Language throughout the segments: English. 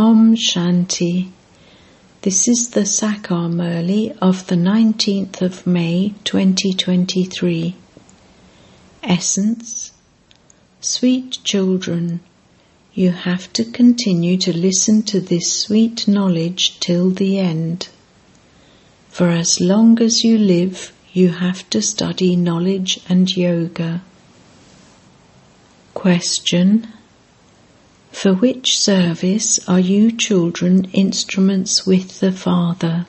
Om Shanti. This is the Sakar Murli of the 19th of May 2023. Essence Sweet children, you have to continue to listen to this sweet knowledge till the end. For as long as you live, you have to study knowledge and yoga. Question For which service are you children instruments with the Father?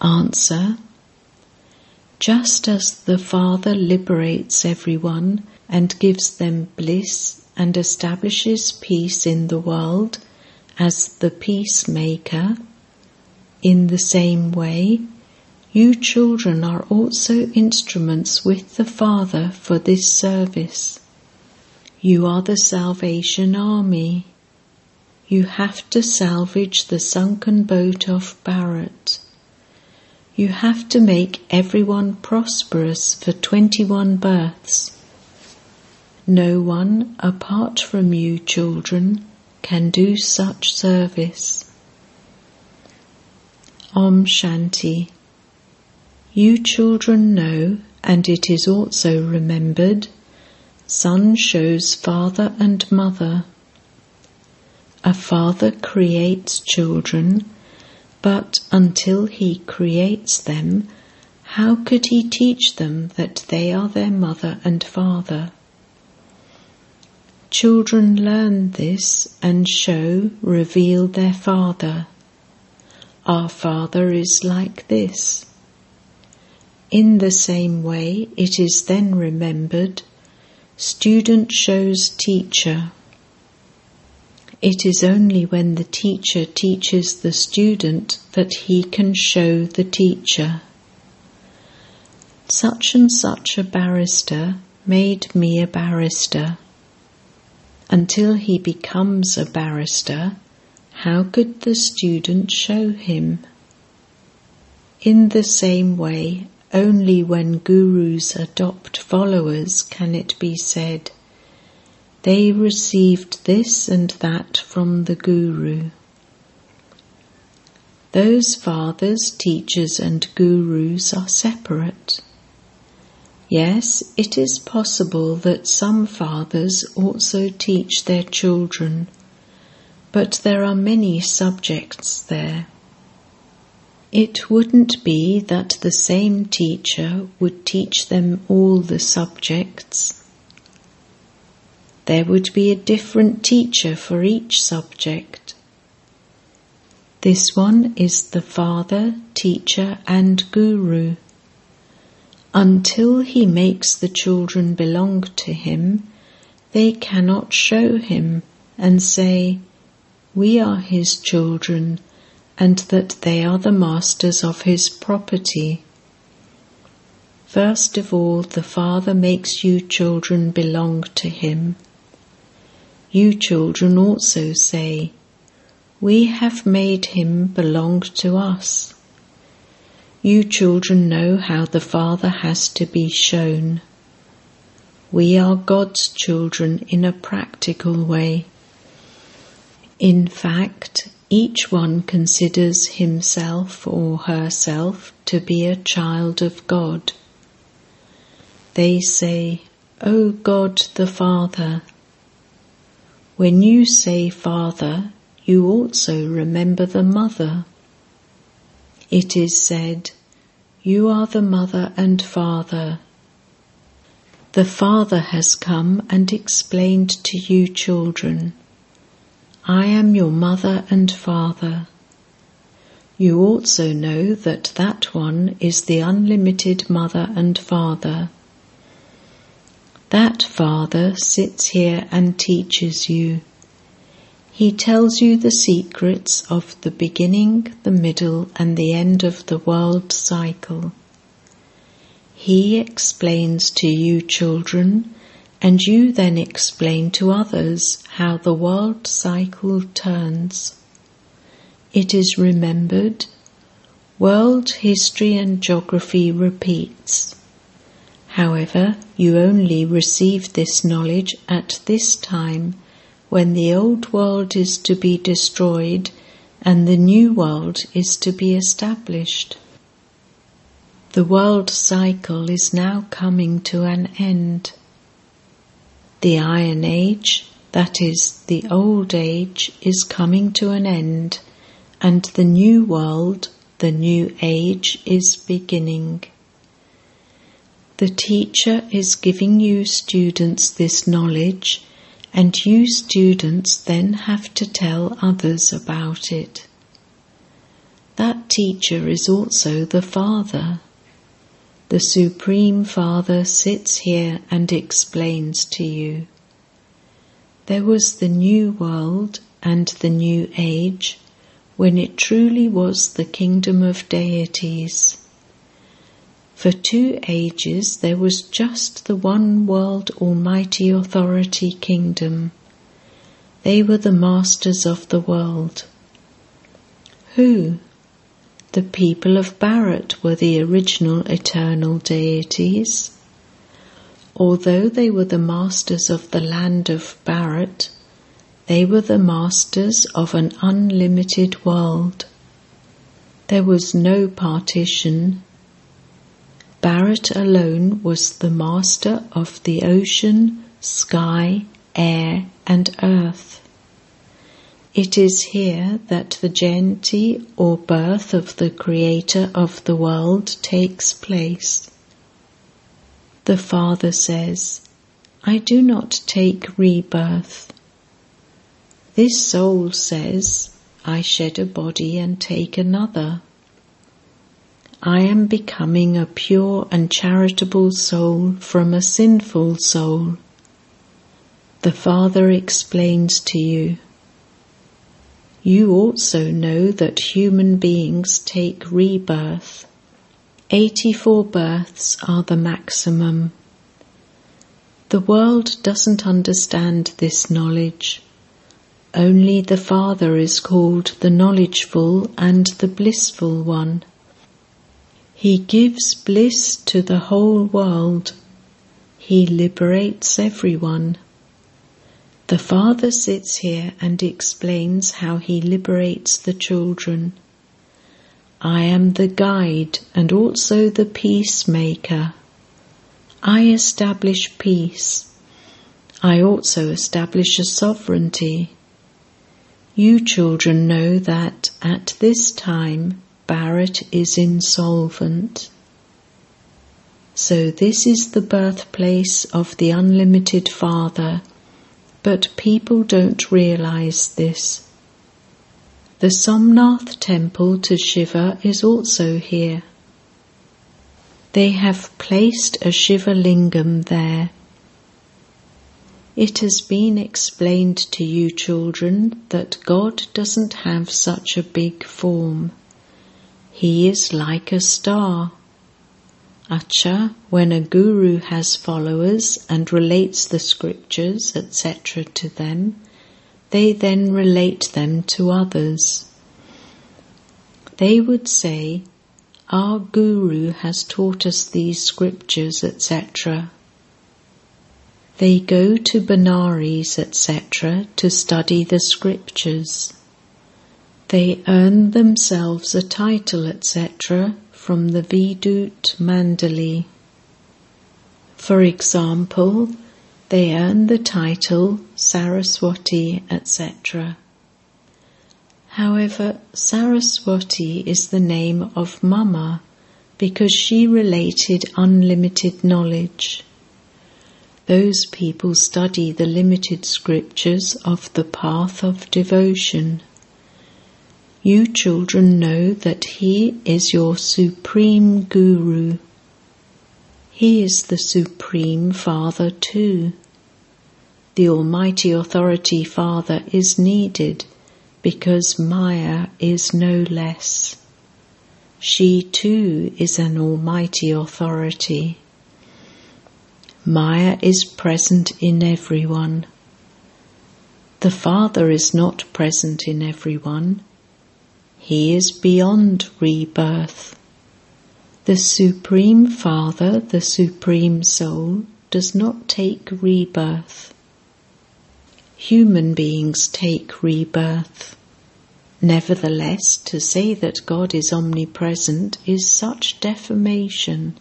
Answer Just as the Father liberates everyone and gives them bliss and establishes peace in the world as the peacemaker, in the same way, you children are also instruments with the Father for this service. You are the Salvation Army. You have to salvage the sunken boat off Bharat. You have to make everyone prosperous for 21 births. No one apart from you children can do such service. Om Shanti. You children know, and it is also remembered, son shows father and mother. A father creates children, but until he creates them, how could he teach them that they are their mother and father? Children learn this and show, reveal their father. Our father is like this. In the same way, it is then remembered student shows teacher. It is only when the teacher teaches the student that he can show the teacher. Such and such a barrister made me a barrister. Until he becomes a barrister, how could the student show him? In the same way, only when gurus adopt followers can it be said, they received this and that from the guru. Those fathers, teachers, and gurus are separate. Yes, it is possible that some fathers also teach their children, but there are many subjects there. It wouldn't be that the same teacher would teach them all the subjects. There would be a different teacher for each subject. This one is the father, teacher, and guru. Until he makes the children belong to him, they cannot show him and say, We are his children and that they are the masters of his property. First of all, the Father makes you children belong to him. You children also say, We have made him belong to us. You children know how the Father has to be shown. We are God's children in a practical way. In fact, each one considers himself or herself to be a child of God. They say, O God the Father. When you say Father, you also remember the Mother. It is said, You are the Mother and Father. The Father has come and explained to you, children I am your mother and father. You also know that that one is the unlimited mother and father. That father sits here and teaches you. He tells you the secrets of the beginning, the middle, and the end of the world cycle. He explains to you, children, and you then explain to others how the world cycle turns. It is remembered, world history and geography repeats. However, you only receive this knowledge at this time when the old world is to be destroyed and the new world is to be established. The world cycle is now coming to an end. The Iron Age, that is, the Old Age, is coming to an end, and the new world, the new age, is beginning. The teacher is giving you students this knowledge, and you students then have to tell others about it. That teacher is also the Father. The Supreme Father sits here and explains to you. There was the new world and the new age when it truly was the kingdom of deities. For two ages there was just the one world Almighty Authority kingdom. They were the masters of the world. Who? The people of Bharat were the original eternal deities. Although they were the masters of the land of Bharat, they were the masters of an unlimited world. There was no partition. Bharat alone was the master of the ocean, sky, air, and earth. It is here that the Jayanti or birth of the Creator of the world takes place. The Father says, I do not take rebirth. This soul says, I shed a body and take another. I am becoming a pure and charitable soul from a sinful soul. The Father explains to you you also know that human beings take rebirth. 84 births are the maximum. The world doesn't understand this knowledge. Only the Father is called the knowledgeful and the blissful one. He gives bliss to the whole world. He liberates everyone. The father sits here and explains how he liberates the children. I am the guide and also the peacemaker. I establish peace. I also establish a sovereignty. You children know that at this time Bharat is insolvent. So this is the birthplace of the unlimited Father but people don't realize this. The Somnath temple to Shiva is also here. They have placed a Shiva lingam there. It has been explained to you, children, that God doesn't have such a big form. He is like a star. Acha, when a guru has followers and relates the scriptures, etc., to them, they then relate them to others. They would say, Our guru has taught us these scriptures, etc. They go to Benares, etc., to study the scriptures. They earn themselves a title, etc., from the Vidwat Mandali. For example, they earn the title Saraswati, etc. However, Saraswati is the name of Mama because she related unlimited knowledge. Those people study the limited scriptures of the path of devotion. You children know that He is your Supreme Guru. He is the Supreme Father too. The Almighty Authority Father is needed because Maya is no less. She too is an Almighty Authority. Maya is present in everyone. The Father is not present in everyone he is beyond rebirth. The Supreme Father, the Supreme Soul, does not take rebirth. human beings take rebirth. Nevertheless, to say that God is omnipresent is such defamation.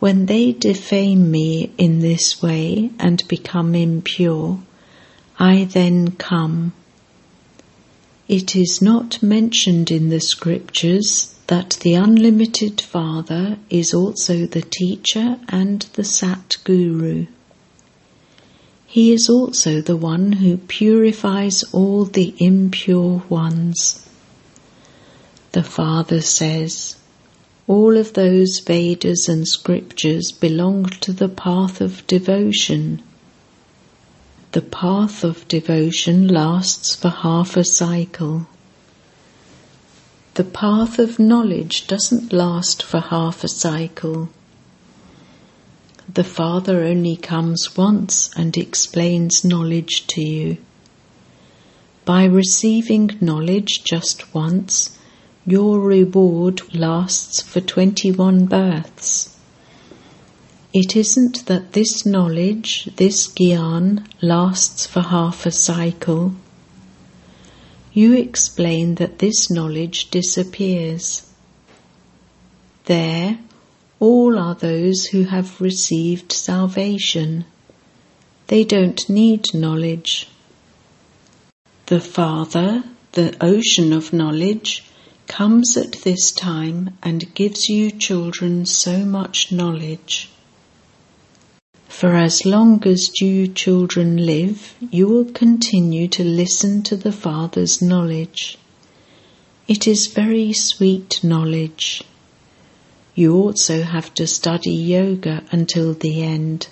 When they defame me in this way and become impure, I then come. It is not mentioned in the scriptures that the unlimited Father is also the teacher and the Sat Guru. He is also the one who purifies all the impure ones. The Father says, all of those Vedas and scriptures belong to the path of devotion. The path of devotion lasts for half a cycle. The path of knowledge doesn't last for half a cycle. The Father only comes once and explains knowledge to you. By receiving knowledge just once, your reward lasts for 21 births. It isn't that this knowledge, this gyan, lasts for half a cycle. You explain that this knowledge disappears. There, all are those who have received salvation. They don't need knowledge. The Father, the ocean of knowledge, comes at this time and gives you children so much knowledge. For as long as you children live, you will continue to listen to the Father's knowledge. It is very sweet knowledge. You also have to study yoga until the end,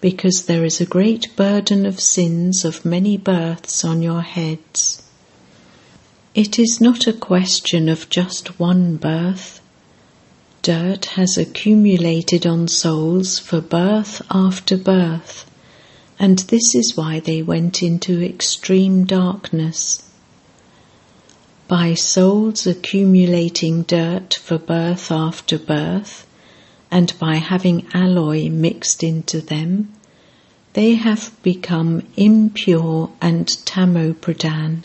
because there is a great burden of sins of many births on your heads. It is not a question of just one birth. Dirt has accumulated on souls for birth after birth, and this is why they went into extreme darkness by souls accumulating dirt for birth after birth, and by having alloy mixed into them, they have become impure and tamopradhan.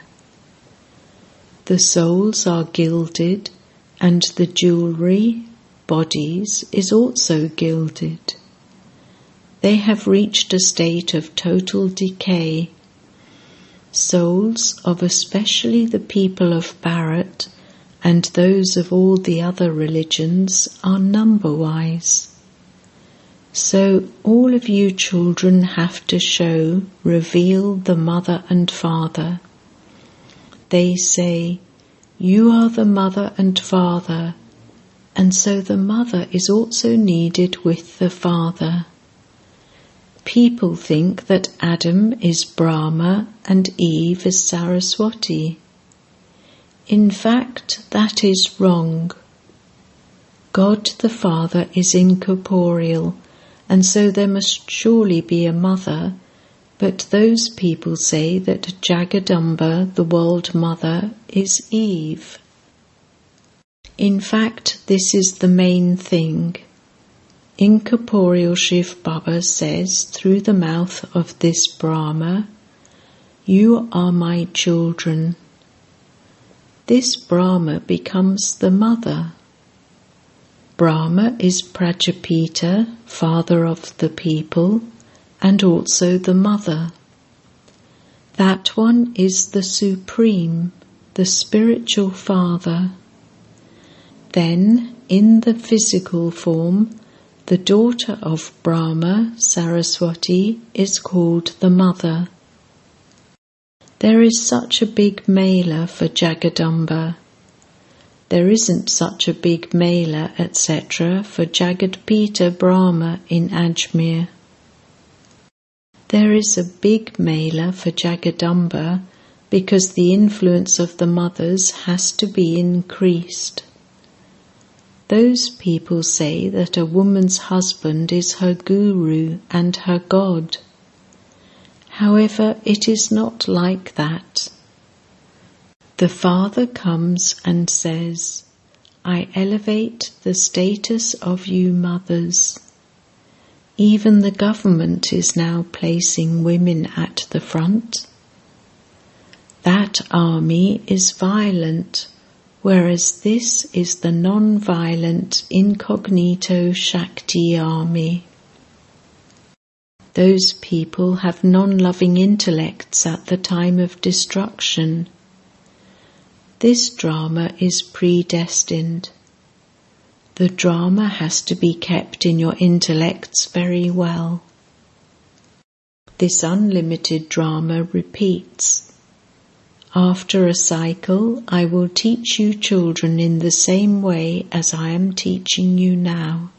The souls are gilded, and the jewelry, bodies, is also gilded. They have reached a state of total decay souls of especially the people of Bharat and those of all the other religions are number wise. So all of you children have to show, reveal the mother and father. They say, You are the mother and father, and so the mother is also needed with the father. People think that Adam is Brahma and Eve is Saraswati. In fact, that is wrong. God the Father is incorporeal, and so there must surely be a mother, but those people say that Jagadamba, the world mother, is Eve. In fact, this is the main thing. Incorporeal Shiv Baba says through the mouth of this Brahma, You are my children. This Brahma becomes the mother. Brahma is Prajapita, father of the people, and also the mother. That one is the Supreme, the spiritual father. Then, in the physical form, the daughter of Brahma, Saraswati, is called the mother. There is such a big mela for Jagadamba. There isn't such a big mela, etc., for Jagadpita Brahma in Ajmer. There is a big mela for Jagadamba because the influence of the mothers has to be increased. Those people say that a woman's husband is her guru and her god. However, it is not like that. The Father comes and says, I elevate the status of you mothers. even the government is now placing women at the front. That army is violent, whereas this is the non violent incognito Shakti army. Those people have non loving intellects at the time of destruction. This drama is predestined. The drama has to be kept in your intellects very well. This unlimited drama repeats. After a cycle, I will teach you children in the same way as I am teaching you now.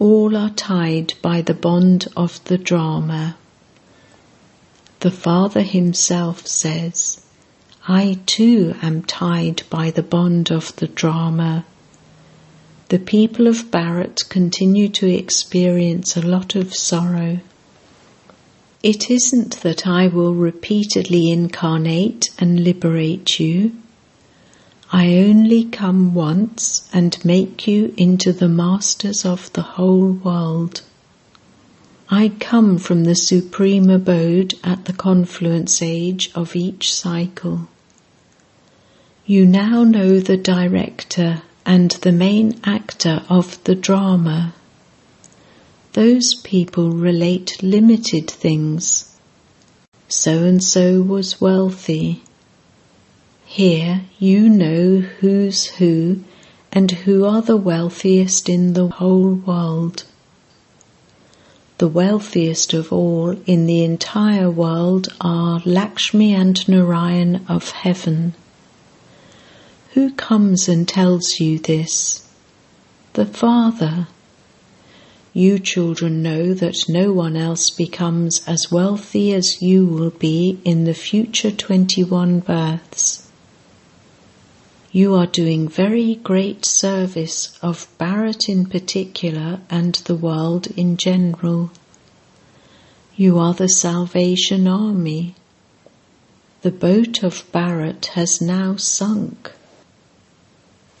All are tied by the bond of the drama. The Father himself says, I too am tied by the bond of the drama. The people of Bharat continue to experience a lot of sorrow. It isn't that I will repeatedly incarnate and liberate you. I only come once and make you into the masters of the whole world. I come from the supreme abode at the confluence age of each cycle. You now know the director and the main actor of the drama. Those people relate limited things. So and so was wealthy. Here you know who's who and who are the wealthiest in the whole world. The wealthiest of all in the entire world are Lakshmi and Narayan of heaven. Who comes and tells you this? The Father. You children know that no one else becomes as wealthy as you will be in the future 21 births. You are doing very great service of Bharat in particular and the world in general. You are the Salvation Army. The boat of Bharat has now sunk.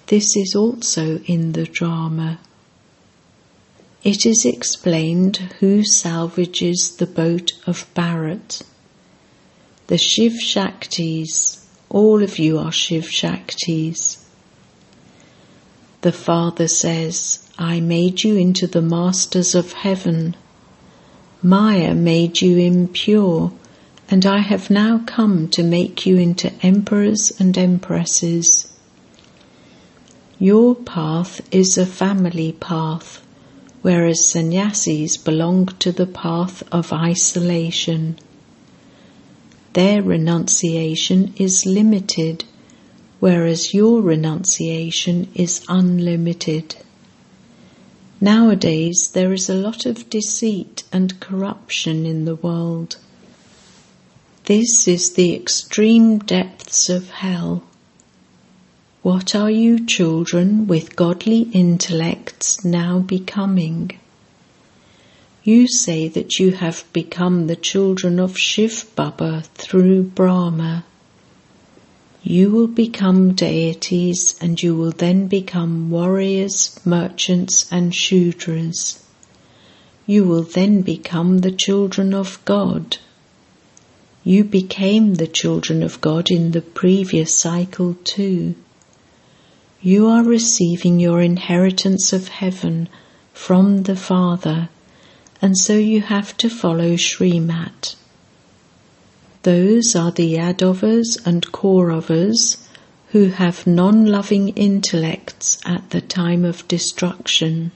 This is also in the drama. It is explained who salvages the boat of Bharat. The Shiv Shaktis, all of you are Shiv Shaktis. The Father says, I made you into the masters of heaven. Maya made you impure, and I have now come to make you into emperors and empresses. Your path is a family path, whereas sannyasis belong to the path of isolation. Their renunciation is limited, whereas your renunciation is unlimited. Nowadays, there is a lot of deceit and corruption in the world. This is the extreme depths of hell. What are you children with godly intellects now becoming? You say that you have become the children of Shiv Baba through Brahma. You will become deities and you will then become warriors, merchants and Shudras. You will then become the children of God. You became the children of God in the previous cycle too. You are receiving your inheritance of heaven from the Father, and so you have to follow Srimat. Those are the Yadavas and Kauravas who have non loving intellects at the time of destruction.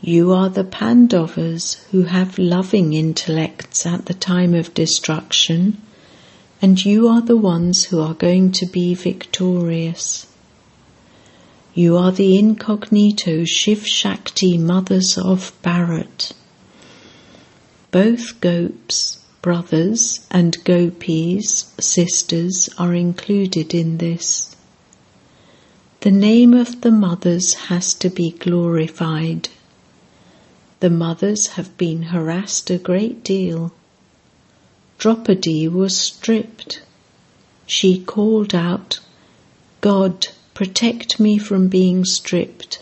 You are the Pandavas who have loving intellects at the time of destruction, and you are the ones who are going to be victorious. You are the incognito Shiv Shakti mothers of Bharat. Both gopes, brothers, and gopis, sisters, are included in this. The name of the mothers has to be glorified. The mothers have been harassed a great deal. Draupadi was stripped. She called out, God, Protect me from being stripped.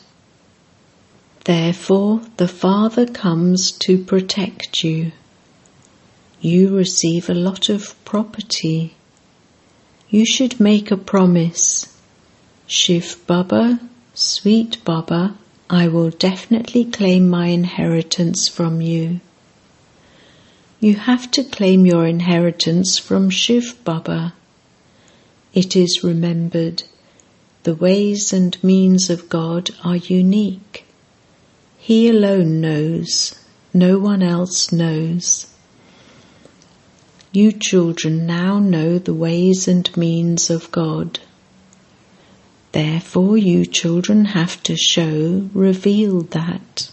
Therefore, the Father comes to protect you. You receive a lot of property. You should make a promise. Shiv Baba, sweet Baba, I will definitely claim my inheritance from you. You have to claim your inheritance from Shiv Baba. It is remembered the ways and means of God are unique. He alone knows, no one else knows. You children now know the ways and means of God. Therefore, you children have to show, reveal that.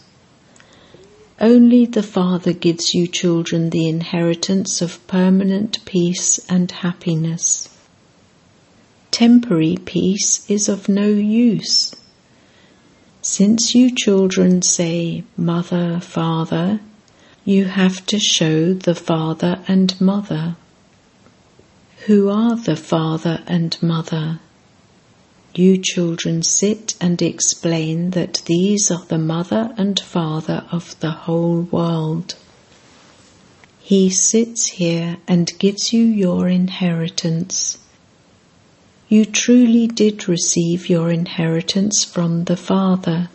Only the Father gives you children the inheritance of permanent peace and happiness. Temporary peace is of no use. Since you children say mother, father, you have to show the father and mother. Who are the father and mother? You children sit and explain that these are the mother and father of the whole world. He sits here and gives you your inheritance. You truly did receive your inheritance from the Father.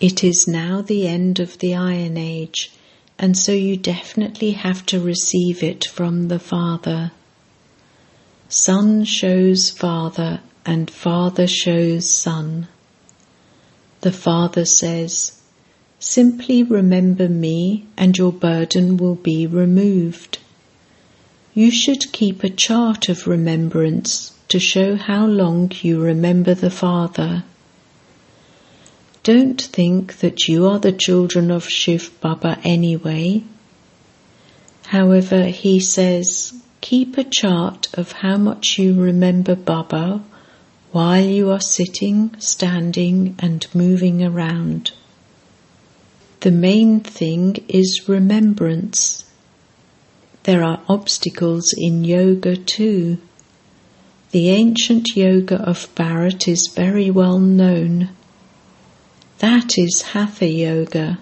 It is now the end of the Iron Age, and so you definitely have to receive it from the Father. Son shows Father and Father shows Son. The Father says, Simply remember me and your burden will be removed. You should keep a chart of remembrance to show how long you remember the Father. Don't think that you are the children of Shiv Baba anyway. However, he says, keep a chart of how much you remember Baba while you are sitting, standing, and moving around. The main thing is remembrance. There are obstacles in yoga too. The ancient yoga of Bharat is very well known. That is Hatha Yoga.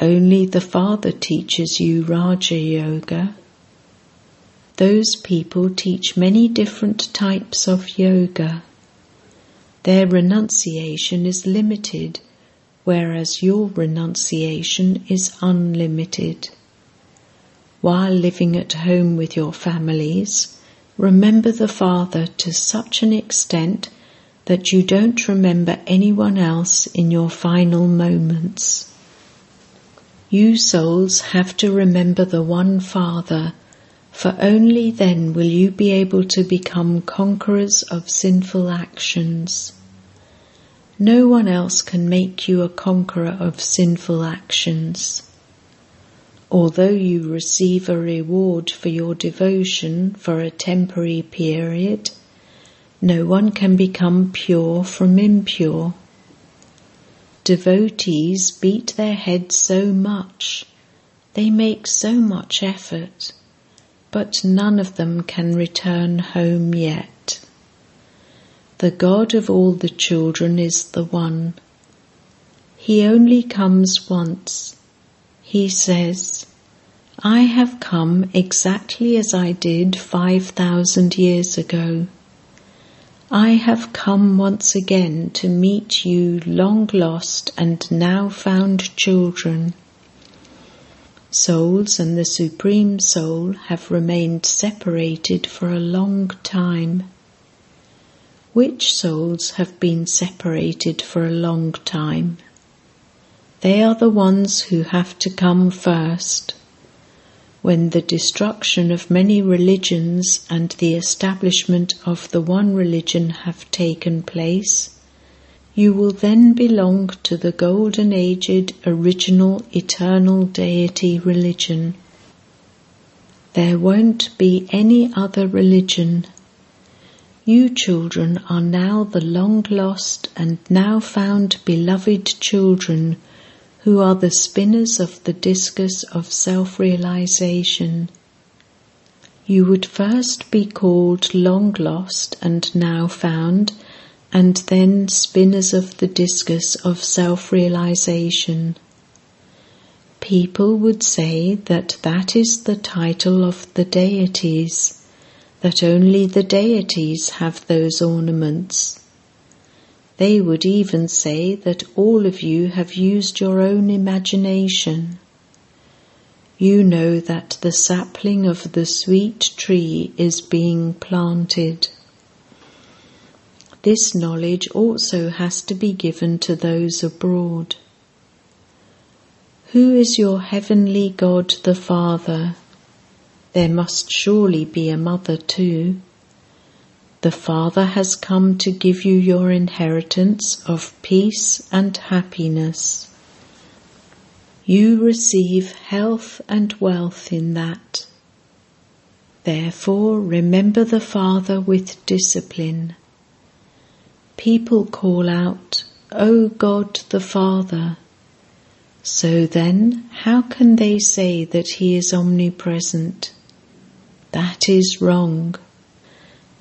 Only the Father teaches you Raja Yoga. Those people teach many different types of yoga. Their renunciation is limited, whereas your renunciation is unlimited. While living at home with your families, remember the Father to such an extent that you don't remember anyone else in your final moments. You souls have to remember the one Father for only then will you be able to become conquerors of sinful actions. No one else can make you a conqueror of sinful actions. Although you receive a reward for your devotion for a temporary period, no one can become pure from impure. Devotees beat their heads so much, they make so much effort but none of them can return home yet. The God of all the children is the one. He only comes once. He says, I have come exactly as I did five thousand years ago. I have come once again to meet you long lost and now found children souls and the Supreme Soul have remained separated for a long time. Which souls have been separated for a long time? They are the ones who have to come first. When the destruction of many religions and the establishment of the one religion have taken place, you will then belong to the golden aged, original, eternal deity religion. There won't be any other religion. You children are now the long lost and now found beloved children who are the spinners of the discus of self realization. You would first be called long lost and now found and then spinners of the discus of self realization. People would say that that is the title of the deities, that only the deities have those ornaments. They would even say that all of you have used your own imagination. You know that the sapling of the sweet tree is being planted. This knowledge also has to be given to those abroad. Who is your heavenly God the Father? There must surely be a mother too. The Father has come to give you your inheritance of peace and happiness. You receive health and wealth in that. Therefore, remember the Father with discipline. People call out, O God the Father. So then, how can they say that He is omnipresent? That is wrong.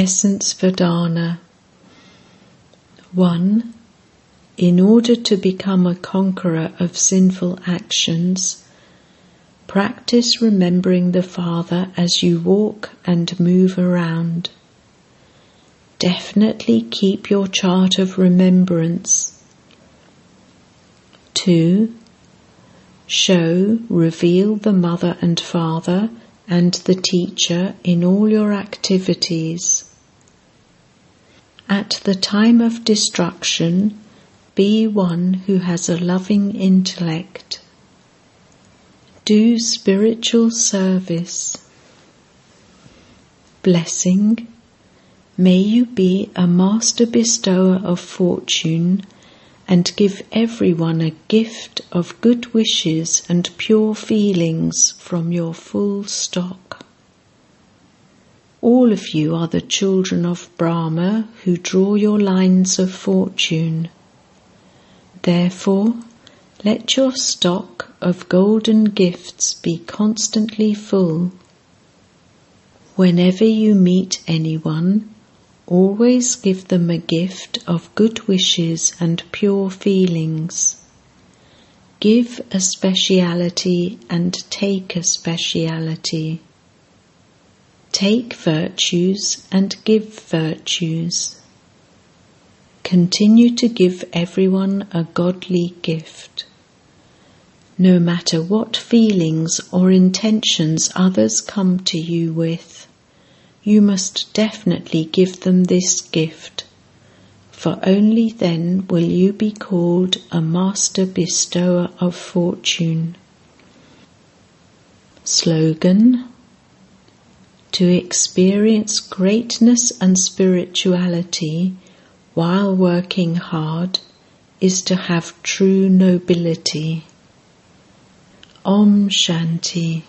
Essence Vedana 1. In order to become a conqueror of sinful actions, practice remembering the Father as you walk and move around. Definitely keep your chart of remembrance. 2 show, reveal the mother and father and the teacher in all your activities. At the time of destruction, be one who has a loving intellect. Do spiritual service. Blessing. May you be a master bestower of fortune and give everyone a gift of good wishes and pure feelings from your full stock. All of you are the children of Brahma who draw your lines of fortune. Therefore, let your stock of golden gifts be constantly full. Whenever you meet anyone, Always give them a gift of good wishes and pure feelings. Give a speciality and take a speciality. Take virtues and give virtues. Continue to give everyone a godly gift. No matter what feelings or intentions others come to you with, you must definitely give them this gift, for only then will you be called a master bestower of fortune. Slogan To experience greatness and spirituality while working hard is to have true nobility. Om Shanti.